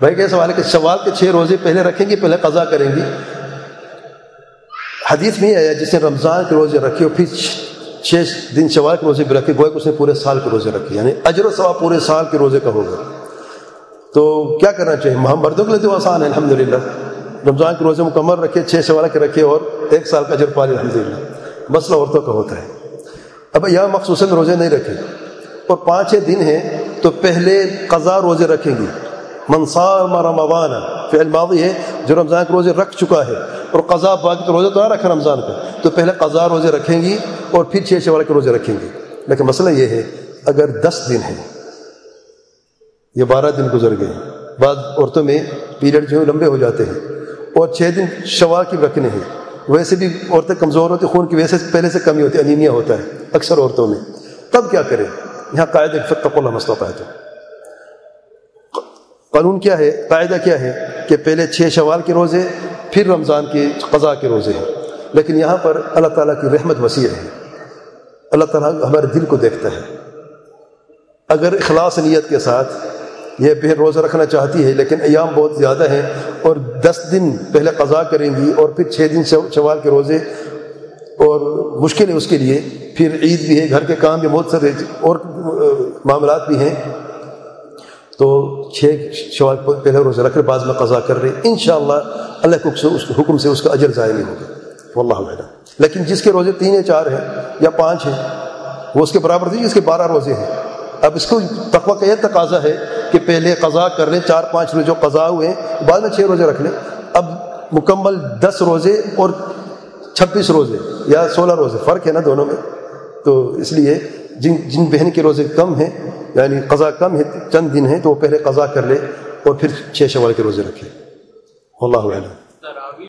بھائی کیا سوال ہے کہ شوال کے چھ روزے پہلے رکھیں گی پہلے قضا کریں گی حدیث میں آیا جس نے رمضان کے روزے رکھے اور پھر چھ دن شوال کے روزے بھی رکھے گوئے کہ اس نے پورے سال کے روزے رکھے یعنی اجر و ثواب پورے سال کے روزے کا ہوگا۔ تو کیا کرنا چاہیے؟ ہم مردوں کے لیے تو آسان ہے الحمد للہ رمضان کے روزے مکمل رکھے، چھ شوال کے رکھے اور ایک سال کا اجر پالے الحمد للہ مسئلہ عورتوں کا ہوتا ہے۔ اب یہاں مخصوصاً روزے نہیں رکھے۔ اور پانچ چھ دن ہیں، تو پہلے قضا روزے رکھیں گی منصار رمضان، فعل ماضی ہے، جو رمضان کے روزے رکھ چکا ہے، اور قضا باقی تو روزے تو نہ رکھا رمضان کا تو پہلے قضا روزے رکھیں گی اور پھر چھ شوال کے روزے رکھیں گی۔ لیکن مسئلہ یہ ہے، اگر دس دن ہیں یا بارہ دن گزر گئے بعض عورتوں میں پیریڈ جو لمبے ہو جاتے ہیں، اور چھ دن شوال کی رکھنے ہیں۔ ویسے بھی عورتیں کمزور ہوتی، خون کی وجہ سے پہلے سے کمی ہوتی ہے انیمیا ہوتا ہے، اکثر عورتوں میں۔ تب کیا کریں؟ یہاں قاعدہ فتق اللہ مسئلہ ہے۔ قانون کیا ہے؟ قاعدہ کیا ہے کہ پہلے چھ شوال کے روزے، پھر رمضان کے قضاء کے روزے ہیں۔ لیکن یہاں پر اللہ تعالیٰ کی رحمت وسیع ہے۔ اللہ تعالیٰ ہمارے دل کو دیکھتا ہے۔ اگر اخلاص نیت کے ساتھ یہ پھر روزہ رکھنا چاہتی ہے، لیکن ایام بہت زیادہ ہیں اور دس دن پہلے قضا کریں گی اور پھر چھ دن شوال کے روزے اور مشکل ہے اس کے لیے، پھر عید بھی ہے، گھر کے کام بھی بہت سارے اور معاملات بھی ہیں۔ تو چھ شوال پہلے روزے رکھ رہے بعض میں قضا کر رہے ان شاء اللہ اللہ کو اس حکم سے اس کا اجر ضائع نہیں ہوگا۔ واللہ اللہ لیکن جس کے روزے تین یا چار ہیں یا پانچ ہیں، وہ اس کے برابر تھی جس کے بارہ روزے ہیں۔ اب اس کو تقوی کا یہ تقاضا ہے کہ پہلے قضا کر لیں، چار پانچ روزے جو قضا ہوئے، بعد میں چھ روزے رکھ لیں۔ اب مکمل دس روزے اور چھبیس روزے یا سولہ روزے، فرق ہے نا دونوں میں؟ تو اس لیے جن جن بہن کے روزے کم ہیں یعنی قضا کم ہے، چند دن ہیں تو وہ پہلے قضا کر لے اور پھر چھ شوال کے روزے رکھے۔ اللہ علیہ